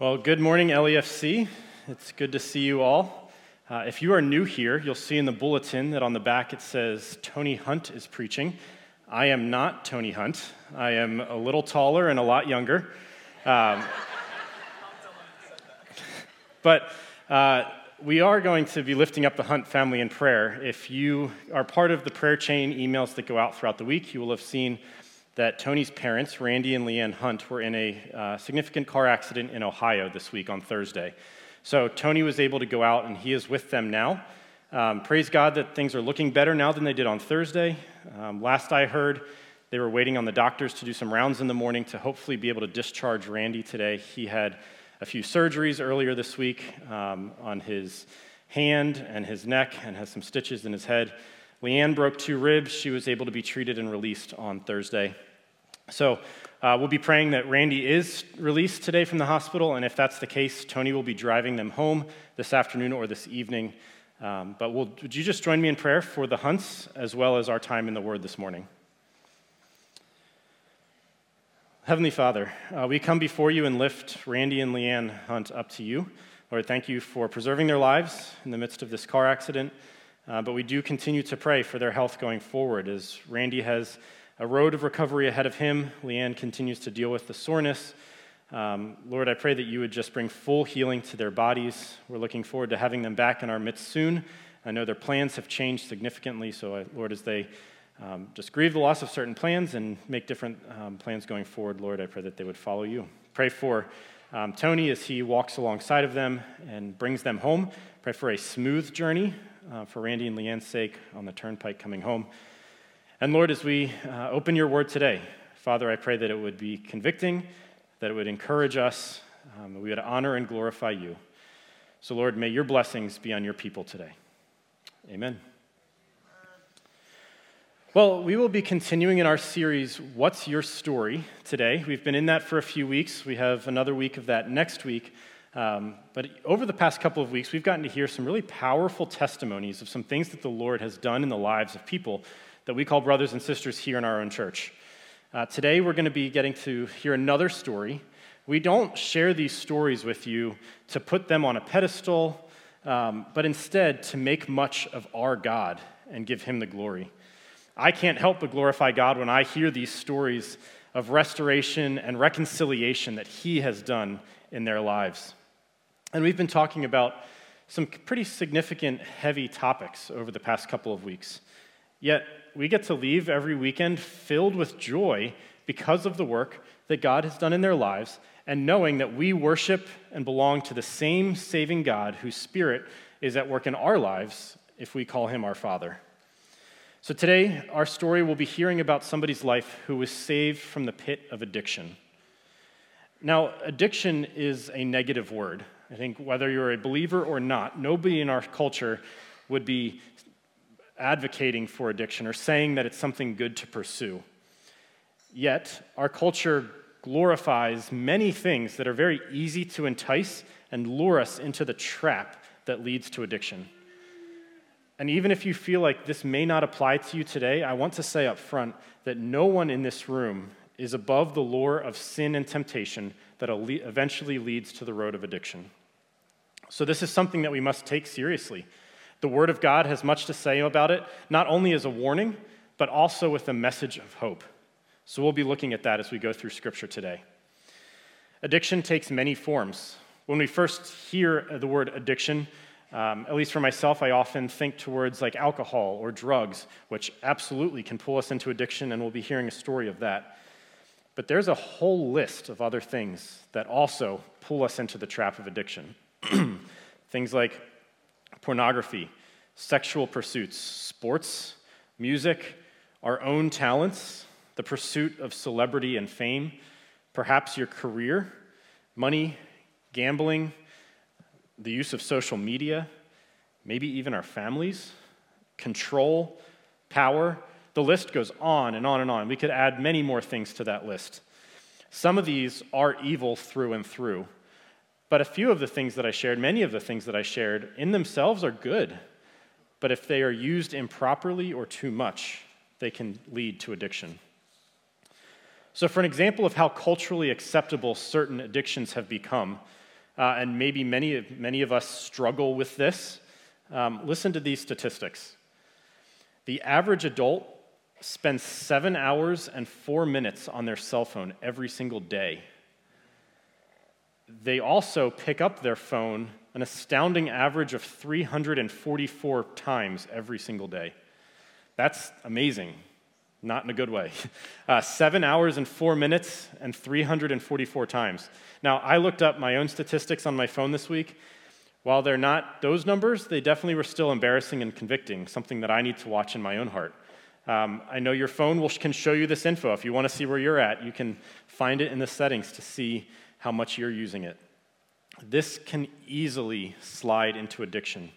Well, good morning, LEFC. It's good to see you all. Uh, if you are new here, you'll see in the bulletin that on the back it says Tony Hunt is preaching. I am not Tony Hunt. I am a little taller and a lot younger. Um, but uh, we are going to be lifting up the Hunt family in prayer. If you are part of the prayer chain emails that go out throughout the week, you will have seen that Tony's parents, Randy and Leanne Hunt, were in a uh, significant car accident in Ohio this week on Thursday. So Tony was able to go out and he is with them now. Um, praise God that things are looking better now than they did on Thursday. Um, last I heard, they were waiting on the doctors to do some rounds in the morning to hopefully be able to discharge Randy today. He had a few surgeries earlier this week um, on his hand and his neck and has some stitches in his head. Leanne broke two ribs. She was able to be treated and released on Thursday. So uh, we'll be praying that Randy is released today from the hospital, and if that's the case, Tony will be driving them home this afternoon or this evening. Um, but will, would you just join me in prayer for the hunts as well as our time in the Word this morning? Heavenly Father, uh, we come before you and lift Randy and Leanne Hunt up to you. Lord, thank you for preserving their lives in the midst of this car accident. Uh, but we do continue to pray for their health going forward as Randy has a road of recovery ahead of him. Leanne continues to deal with the soreness. Um, Lord, I pray that you would just bring full healing to their bodies. We're looking forward to having them back in our midst soon. I know their plans have changed significantly, so I, Lord, as they um, just grieve the loss of certain plans and make different um, plans going forward, Lord, I pray that they would follow you. Pray for um, Tony as he walks alongside of them and brings them home. Pray for a smooth journey uh, for Randy and Leanne's sake on the turnpike coming home. And Lord, as we uh, open your word today, Father, I pray that it would be convicting, that it would encourage us, um, that we would honor and glorify you. So, Lord, may your blessings be on your people today. Amen. Well, we will be continuing in our series, What's Your Story, today. We've been in that for a few weeks. We have another week of that next week. Um, but over the past couple of weeks, we've gotten to hear some really powerful testimonies of some things that the Lord has done in the lives of people that we call brothers and sisters here in our own church. Uh, today, we're going to be getting to hear another story. We don't share these stories with you to put them on a pedestal, um, but instead to make much of our God and give him the glory. I can't help but glorify God when I hear these stories of restoration and reconciliation that he has done in their lives. And we've been talking about some pretty significant, heavy topics over the past couple of weeks. Yet, we get to leave every weekend filled with joy because of the work that God has done in their lives and knowing that we worship and belong to the same saving God whose Spirit is at work in our lives if we call him our Father. So, today, our story will be hearing about somebody's life who was saved from the pit of addiction. Now, addiction is a negative word. I think whether you're a believer or not, nobody in our culture would be advocating for addiction or saying that it's something good to pursue. Yet, our culture glorifies many things that are very easy to entice and lure us into the trap that leads to addiction. And even if you feel like this may not apply to you today, I want to say up front that no one in this room is above the lure of sin and temptation that eventually leads to the road of addiction. So, this is something that we must take seriously. The Word of God has much to say about it, not only as a warning, but also with a message of hope. So, we'll be looking at that as we go through Scripture today. Addiction takes many forms. When we first hear the word addiction, um, at least for myself, I often think towards like alcohol or drugs, which absolutely can pull us into addiction, and we'll be hearing a story of that. But there's a whole list of other things that also pull us into the trap of addiction. things like pornography, sexual pursuits, sports, music, our own talents, the pursuit of celebrity and fame, perhaps your career, money, gambling, the use of social media, maybe even our families, control, power. The list goes on and on and on. We could add many more things to that list. Some of these are evil through and through. But a few of the things that I shared, many of the things that I shared, in themselves are good. But if they are used improperly or too much, they can lead to addiction. So, for an example of how culturally acceptable certain addictions have become, uh, and maybe many, many of us struggle with this. Um, listen to these statistics. The average adult spends seven hours and four minutes on their cell phone every single day. They also pick up their phone an astounding average of 344 times every single day. That's amazing, not in a good way. Uh, seven hours and four minutes and 344 times. Now, I looked up my own statistics on my phone this week. While they're not those numbers, they definitely were still embarrassing and convicting, something that I need to watch in my own heart. Um, I know your phone will, can show you this info. If you want to see where you're at, you can find it in the settings to see how much you're using it. This can easily slide into addiction.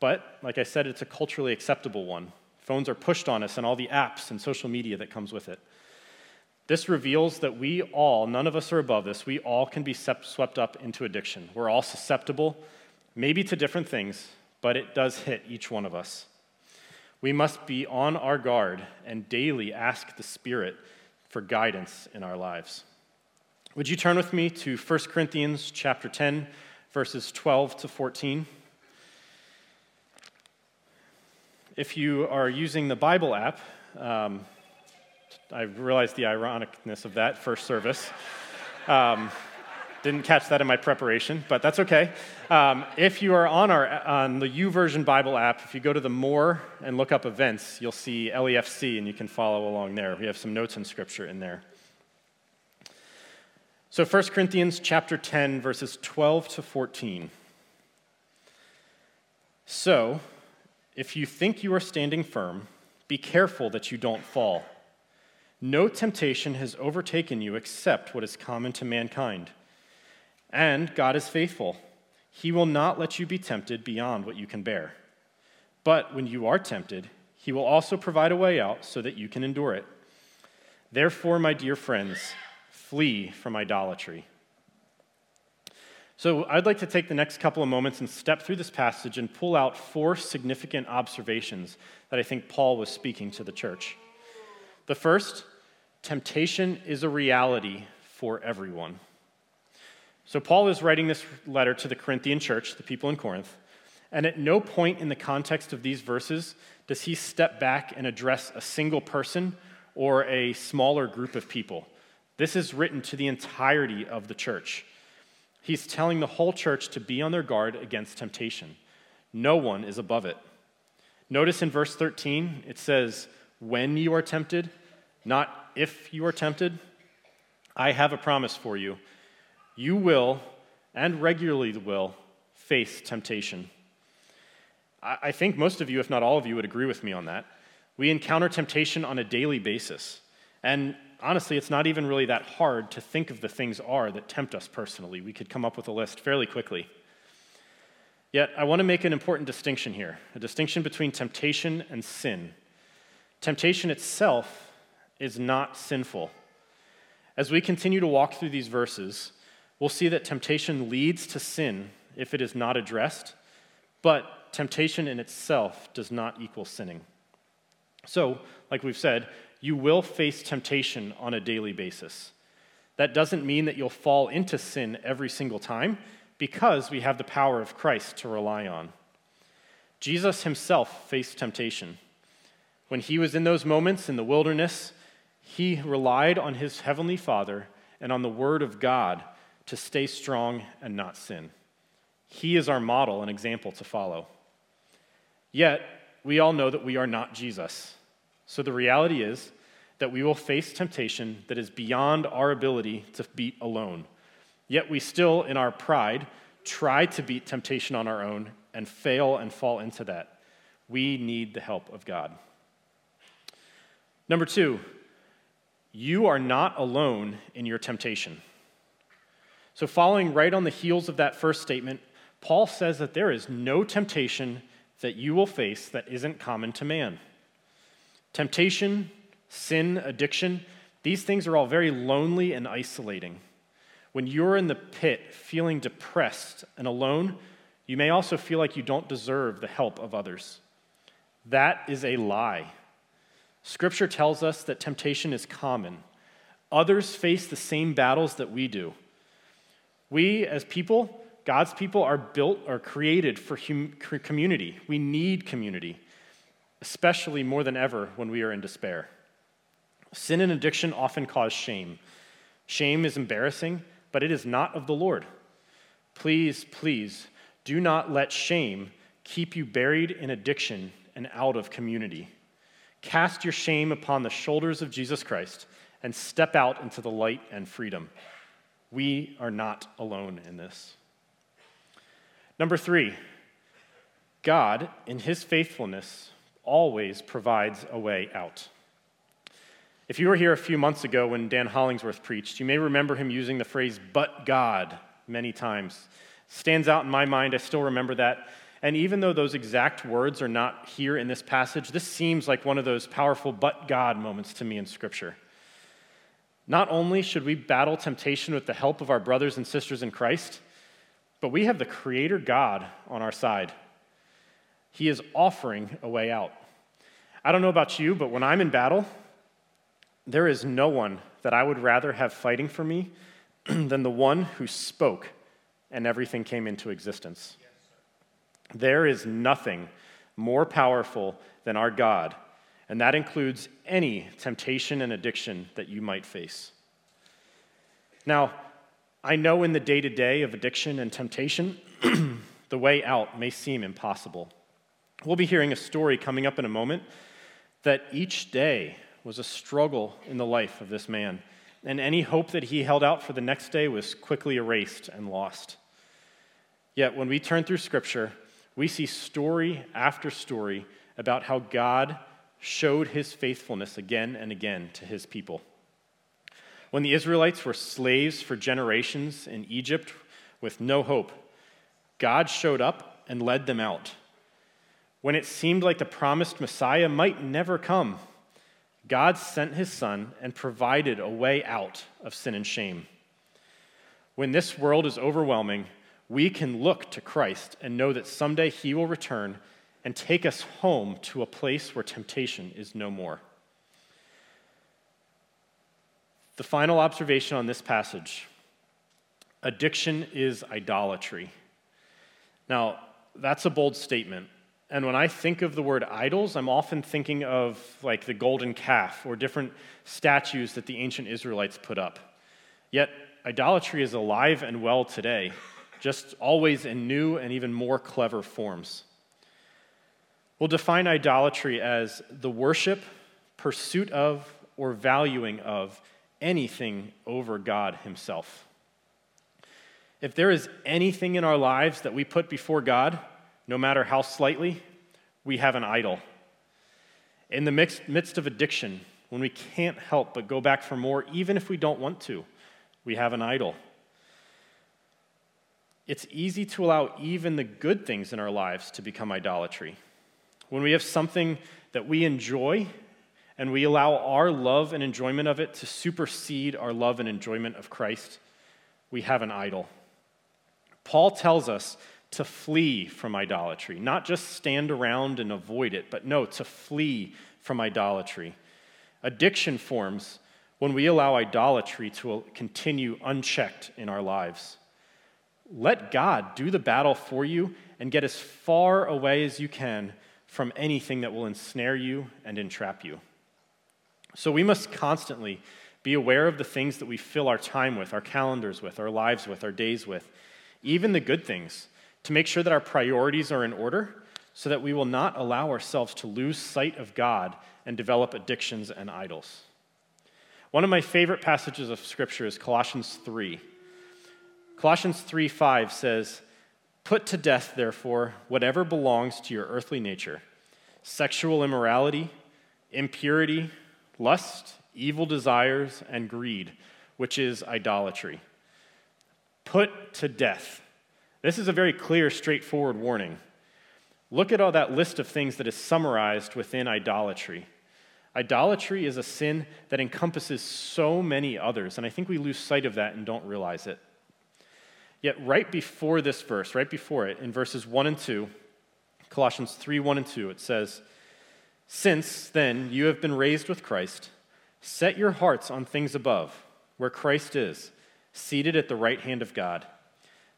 But, like I said, it's a culturally acceptable one. Phones are pushed on us and all the apps and social media that comes with it. This reveals that we all, none of us are above this, we all can be swept up into addiction. We're all susceptible, maybe to different things, but it does hit each one of us. We must be on our guard and daily ask the Spirit for guidance in our lives. Would you turn with me to 1 Corinthians chapter 10, verses 12 to 14? If you are using the Bible app, um, I realize the ironicness of that first service. Um, didn't catch that in my preparation, but that's okay. Um, if you are on, our, on the YouVersion Bible app, if you go to the More and look up events, you'll see LEFC and you can follow along there. We have some notes and scripture in there. So 1 Corinthians chapter 10 verses 12 to 14. So, if you think you are standing firm, be careful that you don't fall. No temptation has overtaken you except what is common to mankind. And God is faithful. He will not let you be tempted beyond what you can bear. But when you are tempted, He will also provide a way out so that you can endure it. Therefore, my dear friends, flee from idolatry. So, I'd like to take the next couple of moments and step through this passage and pull out four significant observations that I think Paul was speaking to the church. The first, temptation is a reality for everyone. So, Paul is writing this letter to the Corinthian church, the people in Corinth, and at no point in the context of these verses does he step back and address a single person or a smaller group of people. This is written to the entirety of the church. He's telling the whole church to be on their guard against temptation. No one is above it. Notice in verse 13, it says, When you are tempted, not if you are tempted. I have a promise for you you will, and regularly will, face temptation. I think most of you, if not all of you, would agree with me on that. We encounter temptation on a daily basis. And honestly, it's not even really that hard to think of the things are that tempt us personally. We could come up with a list fairly quickly. Yet, I want to make an important distinction here a distinction between temptation and sin. Temptation itself is not sinful. As we continue to walk through these verses, we'll see that temptation leads to sin if it is not addressed, but temptation in itself does not equal sinning. So, like we've said, you will face temptation on a daily basis. That doesn't mean that you'll fall into sin every single time because we have the power of Christ to rely on. Jesus himself faced temptation. When he was in those moments in the wilderness, he relied on his heavenly Father and on the Word of God to stay strong and not sin. He is our model and example to follow. Yet, we all know that we are not Jesus. So the reality is that we will face temptation that is beyond our ability to beat alone. Yet we still, in our pride, try to beat temptation on our own and fail and fall into that. We need the help of God. Number two, you are not alone in your temptation. So, following right on the heels of that first statement, Paul says that there is no temptation that you will face that isn't common to man. Temptation, sin, addiction, these things are all very lonely and isolating. When you're in the pit feeling depressed and alone, you may also feel like you don't deserve the help of others. That is a lie. Scripture tells us that temptation is common. Others face the same battles that we do. We, as people, God's people are built or created for hum- community. We need community, especially more than ever when we are in despair. Sin and addiction often cause shame. Shame is embarrassing, but it is not of the Lord. Please, please, do not let shame keep you buried in addiction and out of community. Cast your shame upon the shoulders of Jesus Christ and step out into the light and freedom. We are not alone in this. Number three, God, in his faithfulness, always provides a way out. If you were here a few months ago when Dan Hollingsworth preached, you may remember him using the phrase, but God, many times. Stands out in my mind, I still remember that. And even though those exact words are not here in this passage, this seems like one of those powerful but God moments to me in Scripture. Not only should we battle temptation with the help of our brothers and sisters in Christ, but we have the Creator God on our side. He is offering a way out. I don't know about you, but when I'm in battle, there is no one that I would rather have fighting for me than the one who spoke and everything came into existence. there is nothing more powerful than our God, and that includes any temptation and addiction that you might face. Now, I know in the day to day of addiction and temptation, the way out may seem impossible. We'll be hearing a story coming up in a moment that each day was a struggle in the life of this man, and any hope that he held out for the next day was quickly erased and lost. Yet, when we turn through Scripture, we see story after story about how God showed his faithfulness again and again to his people. When the Israelites were slaves for generations in Egypt with no hope, God showed up and led them out. When it seemed like the promised Messiah might never come, God sent his son and provided a way out of sin and shame. When this world is overwhelming, we can look to Christ and know that someday he will return and take us home to a place where temptation is no more. The final observation on this passage addiction is idolatry. Now, that's a bold statement. And when I think of the word idols, I'm often thinking of like the golden calf or different statues that the ancient Israelites put up. Yet, idolatry is alive and well today, just always in new and even more clever forms. We'll define idolatry as the worship, pursuit of, or valuing of anything over God Himself. If there is anything in our lives that we put before God, no matter how slightly, we have an idol. In the midst of addiction, when we can't help but go back for more, even if we don't want to, we have an idol. It's easy to allow even the good things in our lives to become idolatry. When we have something that we enjoy and we allow our love and enjoyment of it to supersede our love and enjoyment of Christ, we have an idol. Paul tells us to flee from idolatry, not just stand around and avoid it, but no, to flee from idolatry. Addiction forms when we allow idolatry to continue unchecked in our lives. Let God do the battle for you and get as far away as you can from anything that will ensnare you and entrap you. So we must constantly be aware of the things that we fill our time with, our calendars with, our lives with, our days with, even the good things, to make sure that our priorities are in order so that we will not allow ourselves to lose sight of God and develop addictions and idols. One of my favorite passages of Scripture is Colossians 3. Colossians 3 5 says, Put to death, therefore, whatever belongs to your earthly nature sexual immorality, impurity, lust, evil desires, and greed, which is idolatry. Put to death. This is a very clear, straightforward warning. Look at all that list of things that is summarized within idolatry. Idolatry is a sin that encompasses so many others, and I think we lose sight of that and don't realize it. Yet, right before this verse, right before it, in verses 1 and 2, Colossians 3 1 and 2, it says, since then you have been raised with Christ, set your hearts on things above, where Christ is, seated at the right hand of God.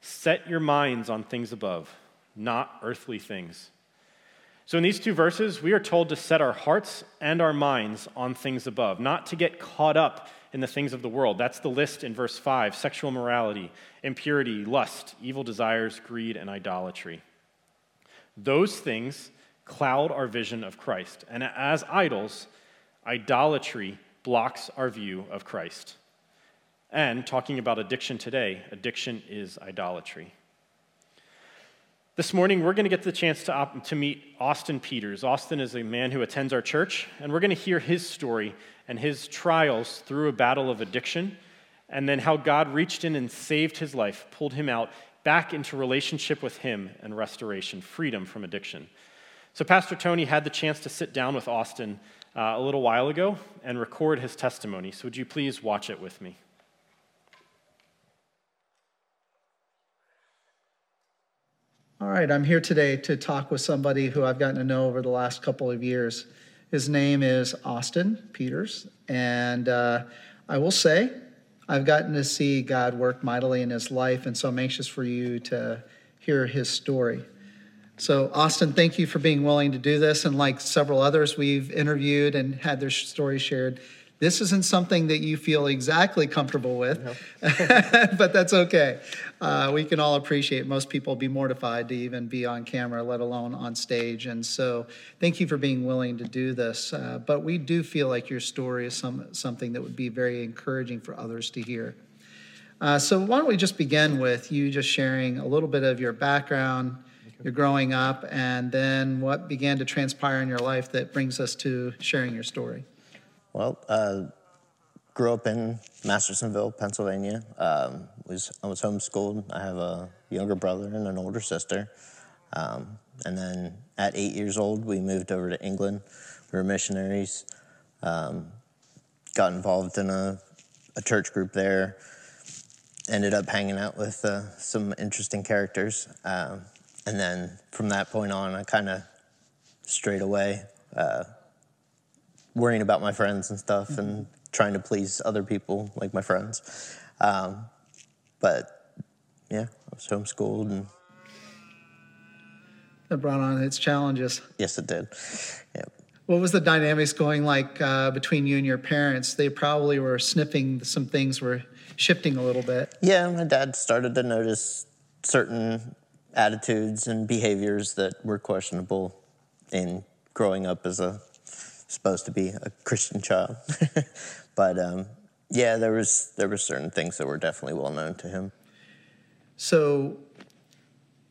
Set your minds on things above, not earthly things. So, in these two verses, we are told to set our hearts and our minds on things above, not to get caught up in the things of the world. That's the list in verse 5 sexual morality, impurity, lust, evil desires, greed, and idolatry. Those things cloud our vision of Christ. And as idols, idolatry blocks our view of Christ. And talking about addiction today, addiction is idolatry. This morning, we're going to get the chance to, op- to meet Austin Peters. Austin is a man who attends our church, and we're going to hear his story and his trials through a battle of addiction, and then how God reached in and saved his life, pulled him out back into relationship with him and restoration, freedom from addiction. So, Pastor Tony had the chance to sit down with Austin uh, a little while ago and record his testimony. So, would you please watch it with me? All right, I'm here today to talk with somebody who I've gotten to know over the last couple of years. His name is Austin Peters, and uh, I will say I've gotten to see God work mightily in his life, and so I'm anxious for you to hear his story. So, Austin, thank you for being willing to do this. And like several others we've interviewed and had their story shared, this isn't something that you feel exactly comfortable with, but that's okay. Uh, we can all appreciate most people be mortified to even be on camera, let alone on stage. And so, thank you for being willing to do this. Uh, but we do feel like your story is some, something that would be very encouraging for others to hear. Uh, so, why don't we just begin with you just sharing a little bit of your background, your growing up, and then what began to transpire in your life that brings us to sharing your story? Well, uh, grew up in Mastersonville, Pennsylvania. Um, was I was homeschooled. I have a younger brother and an older sister. Um, and then at eight years old, we moved over to England. We were missionaries. Um, got involved in a, a, church group there. Ended up hanging out with uh, some interesting characters. Um, and then from that point on, I kind of strayed away. Uh, worrying about my friends and stuff mm-hmm. and trying to please other people like my friends. Um, but yeah, I was homeschooled and. That brought on its challenges. Yes, it did. Yeah. What was the dynamics going like uh, between you and your parents? They probably were sniffing some things were shifting a little bit. Yeah, my dad started to notice certain attitudes and behaviors that were questionable in growing up as a supposed to be a Christian child. but um, yeah, there was there were certain things that were definitely well known to him. So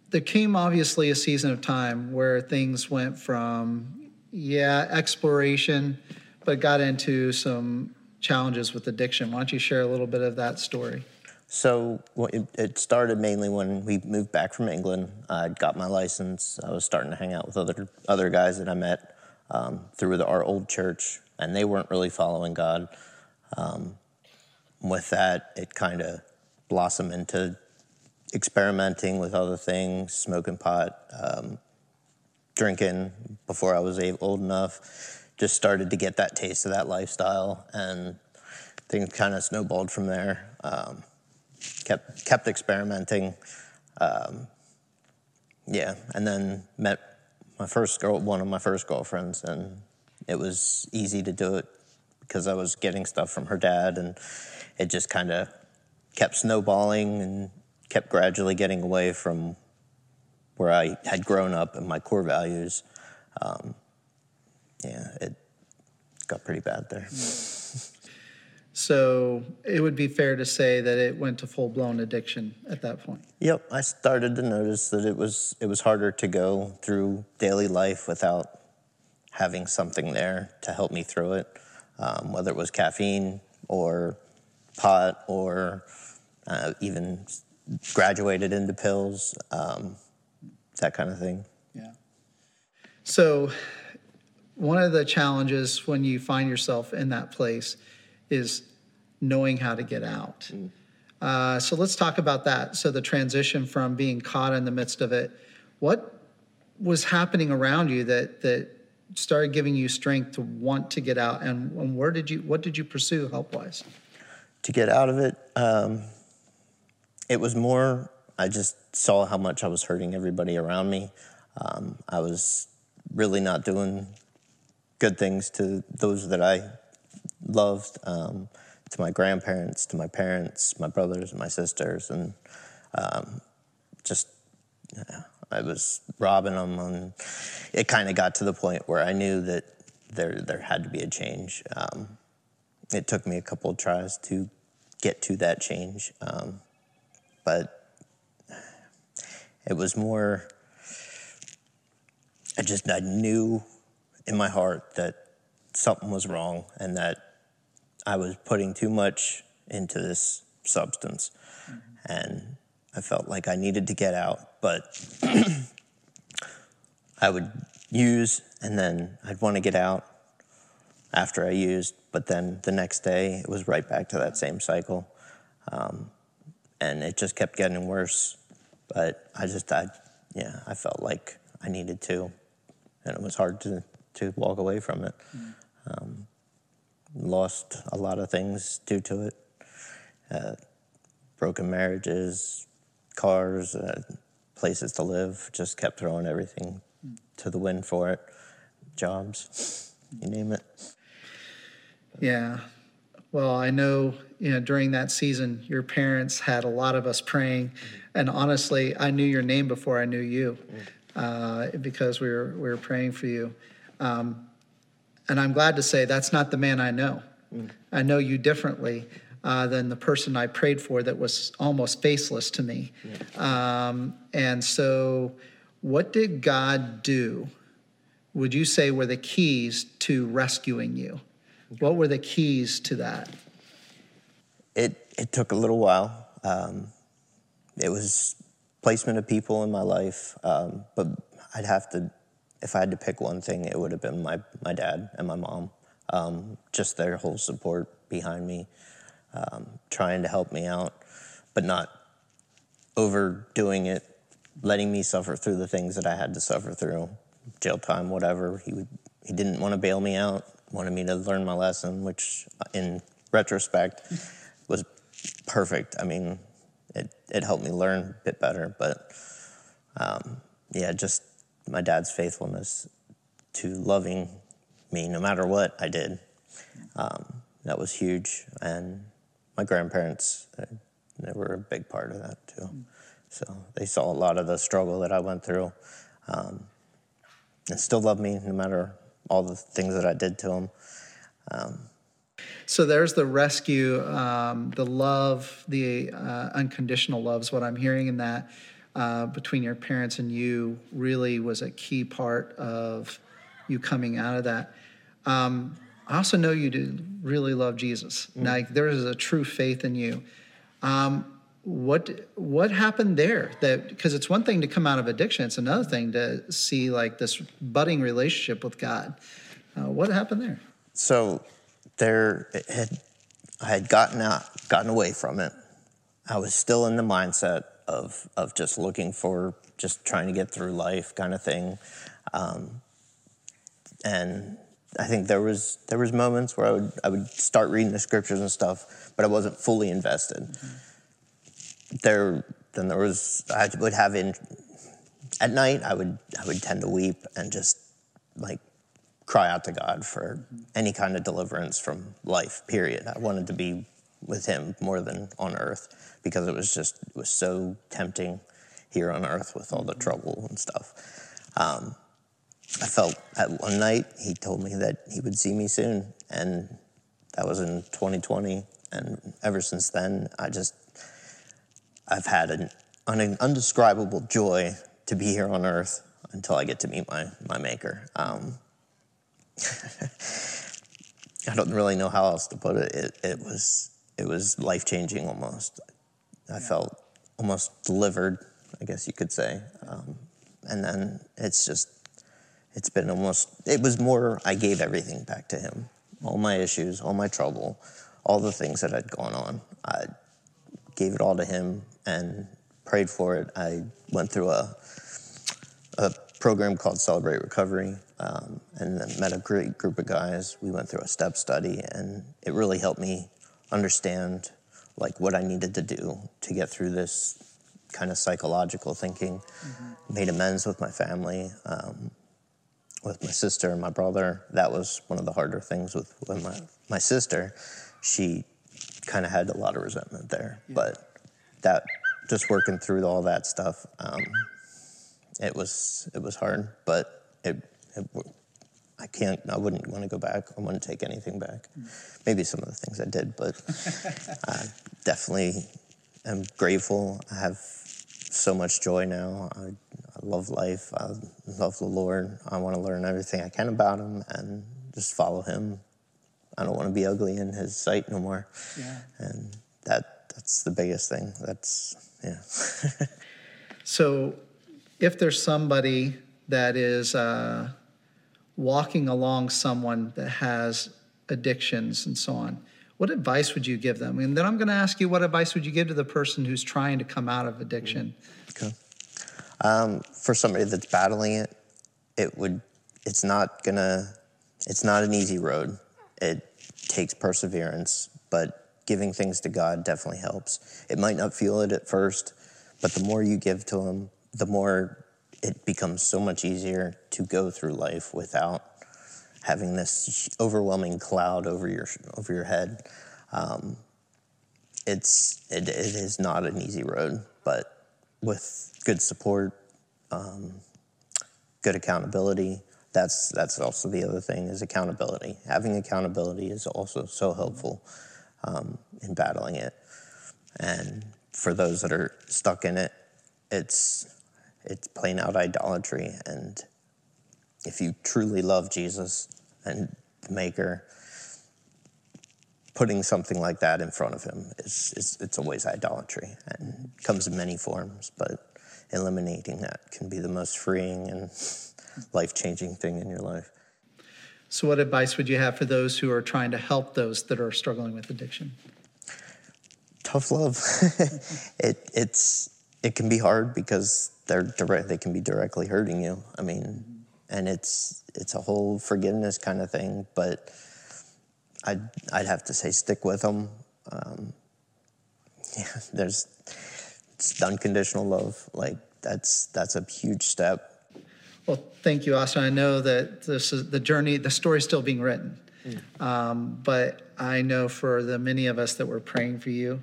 there came obviously a season of time where things went from yeah exploration, but got into some challenges with addiction. Why don't you share a little bit of that story? So well, it, it, started mainly when we moved back from England. I got my license. I was starting to hang out with other other guys that I met um, through the, our old church, and they weren't really following God. Um, with that, it kind of blossomed into experimenting with other things, smoking pot, um, drinking before I was old enough. Just started to get that taste of that lifestyle, and things kind of snowballed from there. Um, kept kept experimenting. Um, yeah, and then met my first girl, one of my first girlfriends, and it was easy to do it because I was getting stuff from her dad, and it just kind of kept snowballing and kept gradually getting away from where I had grown up and my core values. Um, yeah, it got pretty bad there. So it would be fair to say that it went to full blown addiction at that point. Yep, I started to notice that it was it was harder to go through daily life without having something there to help me through it, um, whether it was caffeine or pot or uh, even graduated into pills, um, that kind of thing. Yeah. So one of the challenges when you find yourself in that place is knowing how to get out. Mm. Uh, so let's talk about that. So the transition from being caught in the midst of it, what was happening around you that that started giving you strength to want to get out, and, and where did you what did you pursue help wise? To get out of it, um, it was more I just saw how much I was hurting everybody around me. Um, I was really not doing good things to those that I loved, um, to my grandparents, to my parents, my brothers, and my sisters, and um, just I was robbing them. And it kind of got to the point where I knew that there there had to be a change. Um, it took me a couple of tries to get to that change, um, but it was more. I just I knew in my heart that something was wrong and that I was putting too much into this substance, mm-hmm. and I felt like I needed to get out, but I would use and then I'd want to get out after I used, but then the next day it was right back to that same cycle. Um, and it just kept getting worse. But I just, I, yeah, I felt like I needed to, and it was hard to, to walk away from it. Mm. Um, lost a lot of things due to it uh, broken marriages, cars, uh, places to live, just kept throwing everything mm. to the wind for it. Jobs, you name it. Yeah. Well, I know, you know, during that season, your parents had a lot of us praying. And honestly, I knew your name before I knew you uh, because we were, we were praying for you. Um, and I'm glad to say that's not the man I know. I know you differently uh, than the person I prayed for that was almost faceless to me. Um, and so, what did God do? Would you say were the keys to rescuing you? What were the keys to that? It, it took a little while. Um, it was placement of people in my life, um, but I'd have to, if I had to pick one thing, it would have been my, my dad and my mom. Um, just their whole support behind me, um, trying to help me out, but not overdoing it, letting me suffer through the things that I had to suffer through, jail time, whatever. He would, he didn't want to bail me out wanted me to learn my lesson, which in retrospect was perfect. I mean, it, it helped me learn a bit better, but um, yeah, just my dad's faithfulness to loving me no matter what I did. Um, that was huge. And my grandparents, uh, they were a big part of that too. So they saw a lot of the struggle that I went through um, and still love me no matter all the things that I did to them. Um, so there's the rescue, um, the love, the uh, unconditional love is what I'm hearing in that uh, between your parents and you really was a key part of you coming out of that. Um, I also know you do really love Jesus. Mm. Like there is a true faith in you. Um, what what happened there? That because it's one thing to come out of addiction, it's another thing to see like this budding relationship with God. Uh, what happened there? So there had I had gotten out, gotten away from it. I was still in the mindset of of just looking for just trying to get through life kind of thing, um, and I think there was there was moments where I would I would start reading the scriptures and stuff, but I wasn't fully invested. Mm-hmm there then there was I would have in at night I would I would tend to weep and just like cry out to God for any kind of deliverance from life. Period. I wanted to be with Him more than on earth because it was just it was so tempting here on earth with all the trouble and stuff. Um, I felt at one night He told me that He would see me soon, and that was in 2020. And ever since then, I just I've had an, an undescribable joy to be here on earth until I get to meet my, my maker. Um, I don't really know how else to put it. It, it was, it was life changing almost. I felt almost delivered, I guess you could say. Um, and then it's just, it's been almost, it was more, I gave everything back to him. All my issues, all my trouble, all the things that had gone on. I gave it all to him and prayed for it. I went through a, a program called Celebrate Recovery um, and met a great group of guys. We went through a step study, and it really helped me understand like what I needed to do to get through this kind of psychological thinking. Mm-hmm. Made amends with my family, um, with my sister and my brother. That was one of the harder things with, with my, my sister. She kind of had a lot of resentment there, yeah. but that just working through all that stuff, um, it was it was hard, but it, it I can't, I wouldn't want to go back. I wouldn't take anything back. Maybe some of the things I did, but I definitely am grateful. I have so much joy now. I, I love life. I love the Lord. I want to learn everything I can about Him and just follow Him. I don't want to be ugly in His sight no more. Yeah. And that that's the biggest thing. That's yeah. so, if there's somebody that is. Uh, walking along someone that has addictions and so on, what advice would you give them? And then I'm going to ask you, what advice would you give to the person who's trying to come out of addiction? Okay. Um, for somebody that's battling it, it would. It's not gonna. It's not an easy road. It takes perseverance, but giving things to God definitely helps. It might not feel it at first, but the more you give to Him, the more it becomes so much easier to go through life without having this overwhelming cloud over your over your head. Um, it's it, it is not an easy road, but with good support, um, good accountability, that's that's also the other thing is accountability. Having accountability is also so helpful um, in battling it. And for those that are stuck in it, it's it's plain out idolatry. And if you truly love Jesus and the Maker, putting something like that in front of him is, is it's always idolatry and comes in many forms, but eliminating that can be the most freeing and life changing thing in your life. So, what advice would you have for those who are trying to help those that are struggling with addiction? Tough love. it, it's, it can be hard because they're direct, they can be directly hurting you. I mean, and it's it's a whole forgiveness kind of thing. But I'd I'd have to say stick with them. Um, yeah, there's it's unconditional love. Like that's that's a huge step. Well, thank you, Austin. I know that this is the journey. The story is still being written, mm. um, but I know for the many of us that were praying for you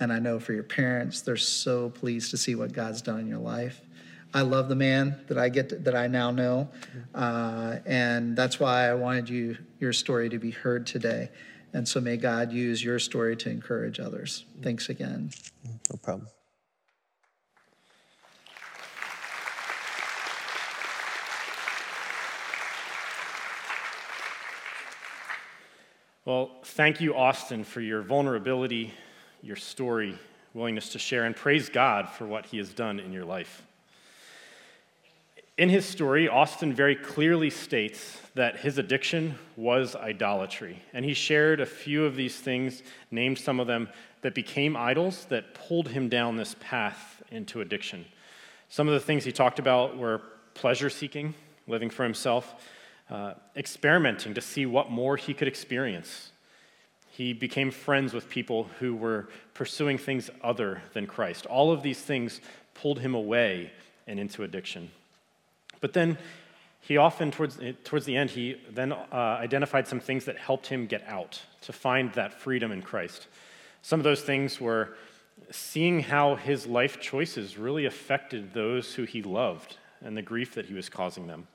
and I know for your parents, they're so pleased to see what God's done in your life. I love the man that I get to, that I now know, uh, and that's why I wanted you your story to be heard today. And so may God use your story to encourage others. Thanks again. No problem. Well, thank you, Austin, for your vulnerability your story, willingness to share, and praise God for what He has done in your life. In his story, Austin very clearly states that his addiction was idolatry. And he shared a few of these things, named some of them, that became idols that pulled him down this path into addiction. Some of the things he talked about were pleasure seeking, living for himself, uh, experimenting to see what more he could experience, he became friends with people who were pursuing things other than Christ. All of these things pulled him away and into addiction. But then he often, towards, towards the end, he then uh, identified some things that helped him get out, to find that freedom in Christ. Some of those things were seeing how his life choices really affected those who he loved and the grief that he was causing them.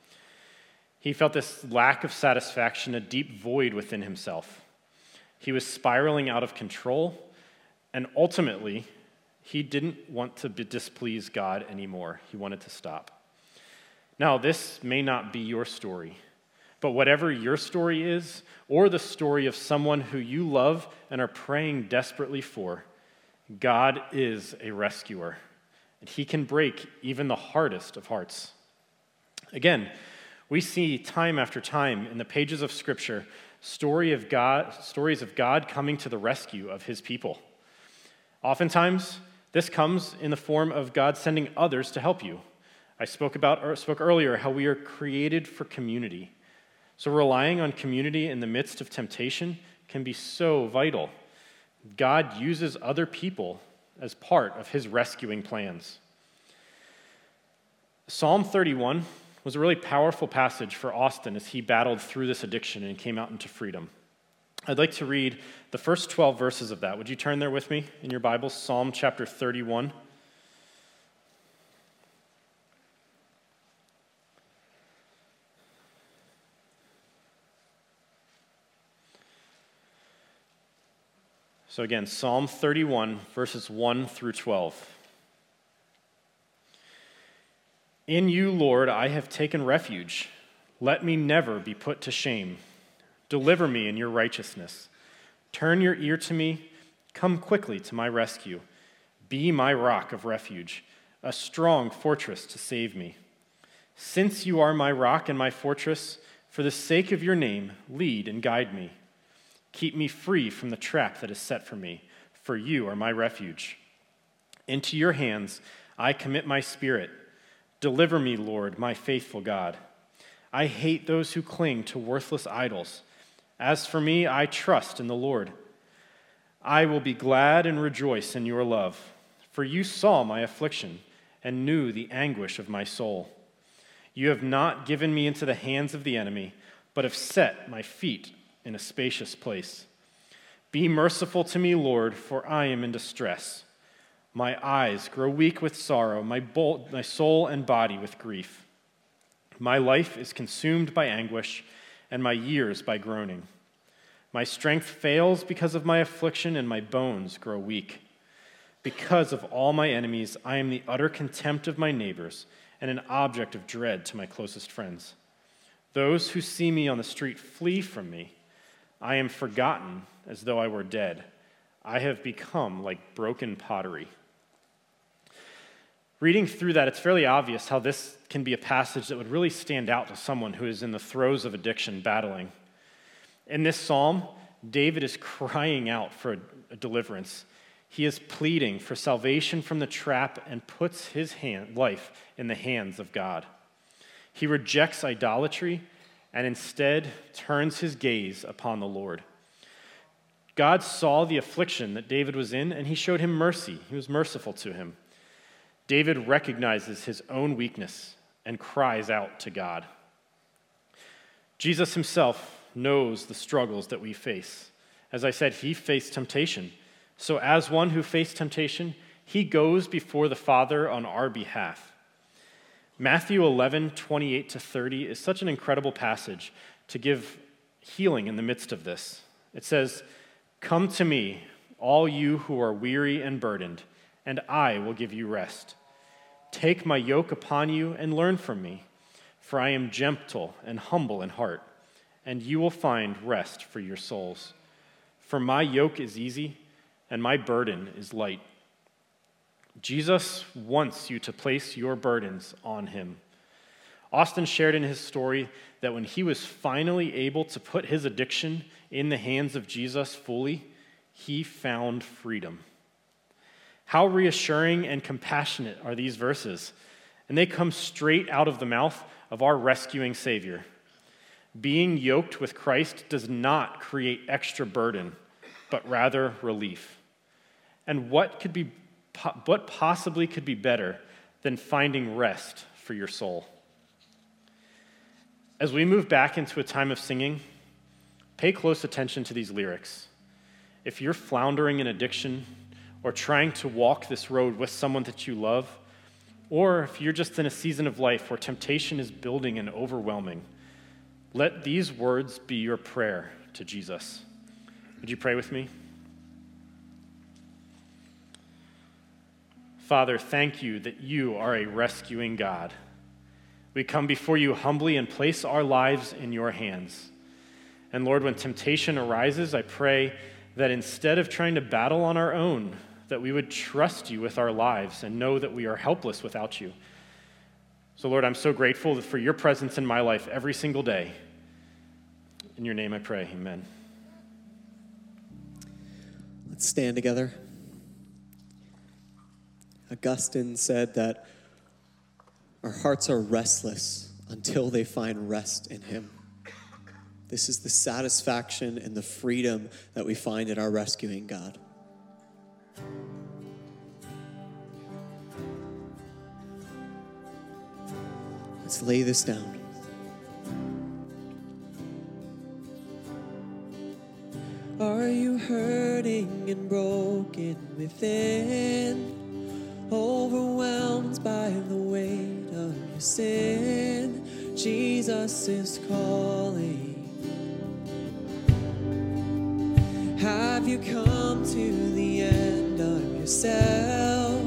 He felt this lack of satisfaction, a deep void within himself. He was spiraling out of control, and ultimately, he didn't want to displease God anymore. He wanted to stop. Now, this may not be your story, but whatever your story is, or the story of someone who you love and are praying desperately for, God is a rescuer, and He can break even the hardest of hearts. Again, we see time after time in the pages of Scripture story of God, stories of God coming to the rescue of his people. Oftentimes, this comes in the form of God sending others to help you. I spoke about or spoke earlier how we are created for community. So relying on community in the midst of temptation can be so vital. God uses other people as part of his rescuing plans. Psalm 31 was a really powerful passage for Austin as he battled through this addiction and came out into freedom. I'd like to read the first 12 verses of that. Would you turn there with me in your Bible? Psalm chapter 31. So, again, Psalm 31, verses 1 through 12. In you, Lord, I have taken refuge. Let me never be put to shame. Deliver me in your righteousness. Turn your ear to me. Come quickly to my rescue. Be my rock of refuge, a strong fortress to save me. Since you are my rock and my fortress, for the sake of your name, lead and guide me. Keep me free from the trap that is set for me, for you are my refuge. Into your hands I commit my spirit. Deliver me, Lord, my faithful God. I hate those who cling to worthless idols. As for me, I trust in the Lord. I will be glad and rejoice in your love, for you saw my affliction and knew the anguish of my soul. You have not given me into the hands of the enemy, but have set my feet in a spacious place. Be merciful to me, Lord, for I am in distress. My eyes grow weak with sorrow, my, my soul and body with grief. My life is consumed by anguish, and my years by groaning. My strength fails because of my affliction, and my bones grow weak. Because of all my enemies, I am the utter contempt of my neighbors, and an object of dread to my closest friends. Those who see me on the street flee from me. I am forgotten as though I were dead. I have become like broken pottery. Reading through that, it's fairly obvious how this can be a passage that would really stand out to someone who is in the throes of addiction battling. In this psalm, David is crying out for a deliverance. He is pleading for salvation from the trap and puts his hand, life in the hands of God. He rejects idolatry and instead turns his gaze upon the Lord. God saw the affliction that David was in, and he showed him mercy. He was merciful to him. David recognizes his own weakness and cries out to God. Jesus himself knows the struggles that we face. As I said, he faced temptation. So, as one who faced temptation, he goes before the Father on our behalf. Matthew 11, 28 to 30 is such an incredible passage to give healing in the midst of this. It says, Come to me, all you who are weary and burdened, and I will give you rest. Take my yoke upon you and learn from me, for I am gentle and humble in heart, and you will find rest for your souls. For my yoke is easy and my burden is light. Jesus wants you to place your burdens on him. Austin shared in his story that when he was finally able to put his addiction in the hands of Jesus fully, he found freedom. How reassuring and compassionate are these verses? And they come straight out of the mouth of our rescuing Savior. Being yoked with Christ does not create extra burden, but rather relief. And what could be what possibly could be better than finding rest for your soul? As we move back into a time of singing, pay close attention to these lyrics. If you're floundering in addiction or trying to walk this road with someone that you love, or if you're just in a season of life where temptation is building and overwhelming, let these words be your prayer to Jesus. Would you pray with me? Father, thank you that you are a rescuing God. We come before you humbly and place our lives in your hands. And Lord, when temptation arises, I pray that instead of trying to battle on our own, that we would trust you with our lives and know that we are helpless without you. So, Lord, I'm so grateful for your presence in my life every single day. In your name I pray, amen. Let's stand together. Augustine said that our hearts are restless until they find rest in Him. This is the satisfaction and the freedom that we find in our rescuing God. Let's lay this down. Are you hurting and broken within? Overwhelmed by the weight of your sin? Jesus is calling. Have you come to the end? yourself?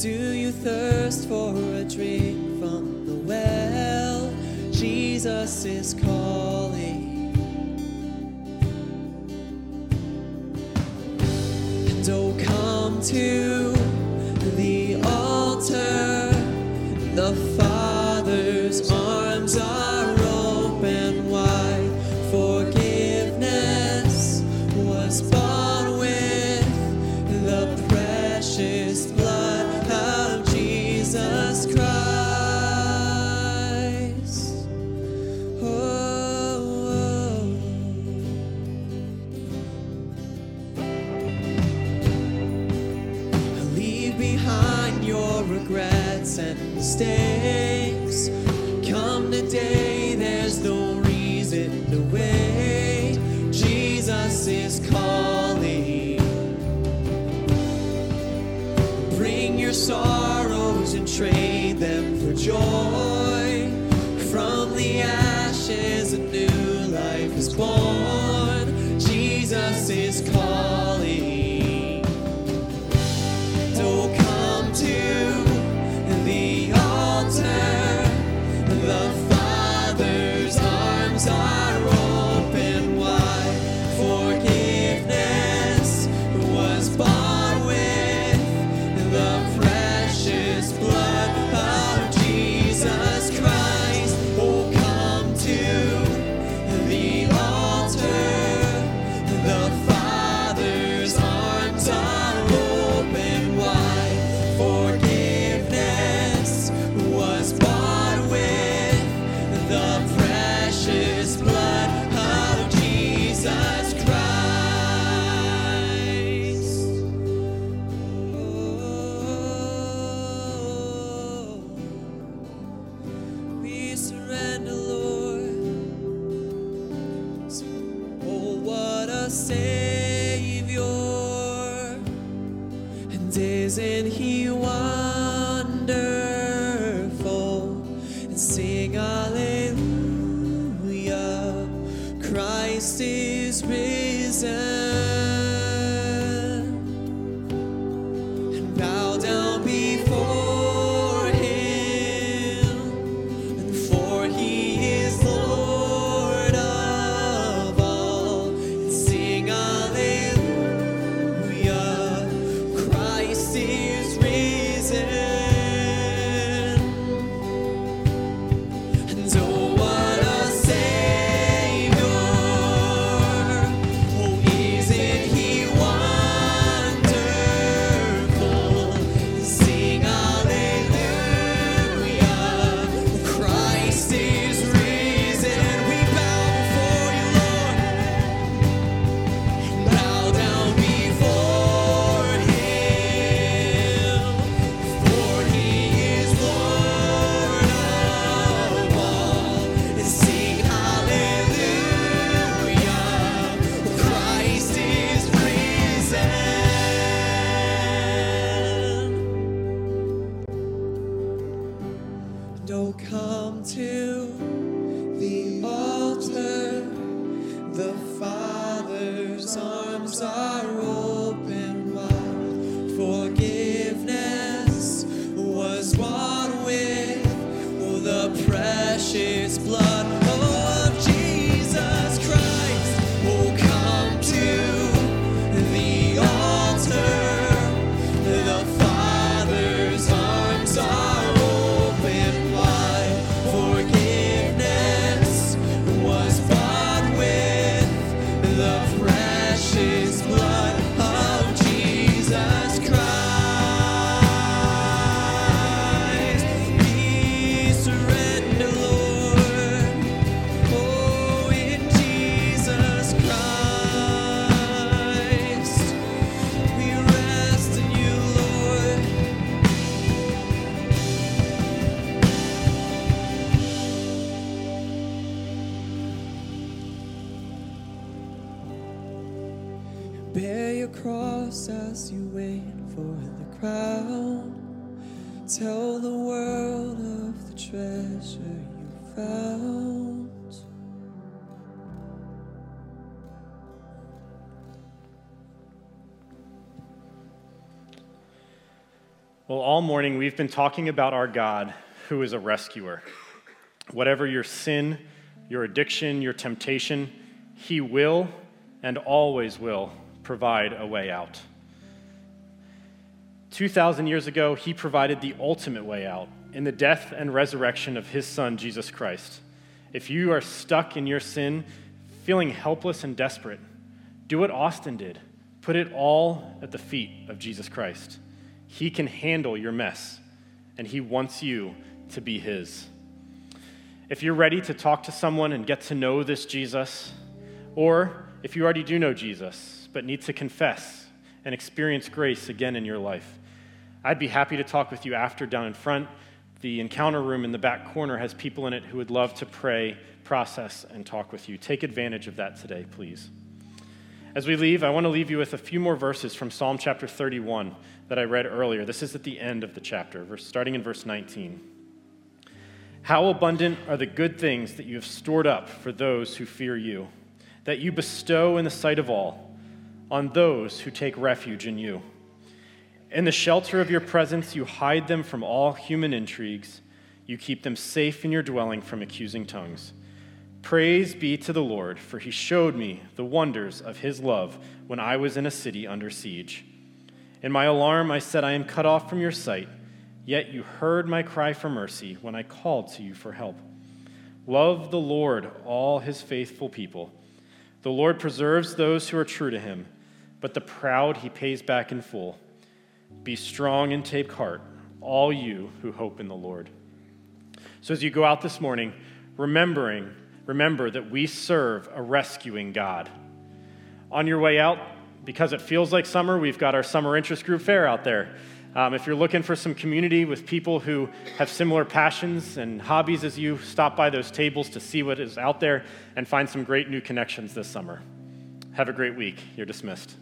Do you thirst for a drink from the well? Jesus is calling. And oh, come to your cross as you wait for the crown. Tell the world of the treasure you found. Well, all morning we've been talking about our God who is a rescuer. Whatever your sin, your addiction, your temptation, He will and always will provide a way out. 2,000 years ago, He provided the ultimate way out in the death and resurrection of His Son, Jesus Christ. If you are stuck in your sin, feeling helpless and desperate, do what Austin did put it all at the feet of Jesus Christ. He can handle your mess, and He wants you to be His. If you're ready to talk to someone and get to know this Jesus, or if you already do know Jesus but need to confess and experience grace again in your life, I'd be happy to talk with you after down in front. The encounter room in the back corner has people in it who would love to pray, process, and talk with you. Take advantage of that today, please. As we leave, I want to leave you with a few more verses from Psalm chapter 31 that I read earlier. This is at the end of the chapter, starting in verse 19. How abundant are the good things that you have stored up for those who fear you, that you bestow in the sight of all, on those who take refuge in you. In the shelter of your presence, you hide them from all human intrigues. You keep them safe in your dwelling from accusing tongues. Praise be to the Lord, for he showed me the wonders of his love when I was in a city under siege. In my alarm, I said, I am cut off from your sight. Yet you heard my cry for mercy when I called to you for help. Love the Lord, all his faithful people. The Lord preserves those who are true to him, but the proud he pays back in full. Be strong and take heart, all you who hope in the Lord. So as you go out this morning, remembering, remember that we serve a rescuing God. On your way out, because it feels like summer, we've got our summer interest group fair out there. Um, if you're looking for some community with people who have similar passions and hobbies as you, stop by those tables to see what is out there and find some great new connections this summer. Have a great week. You're dismissed.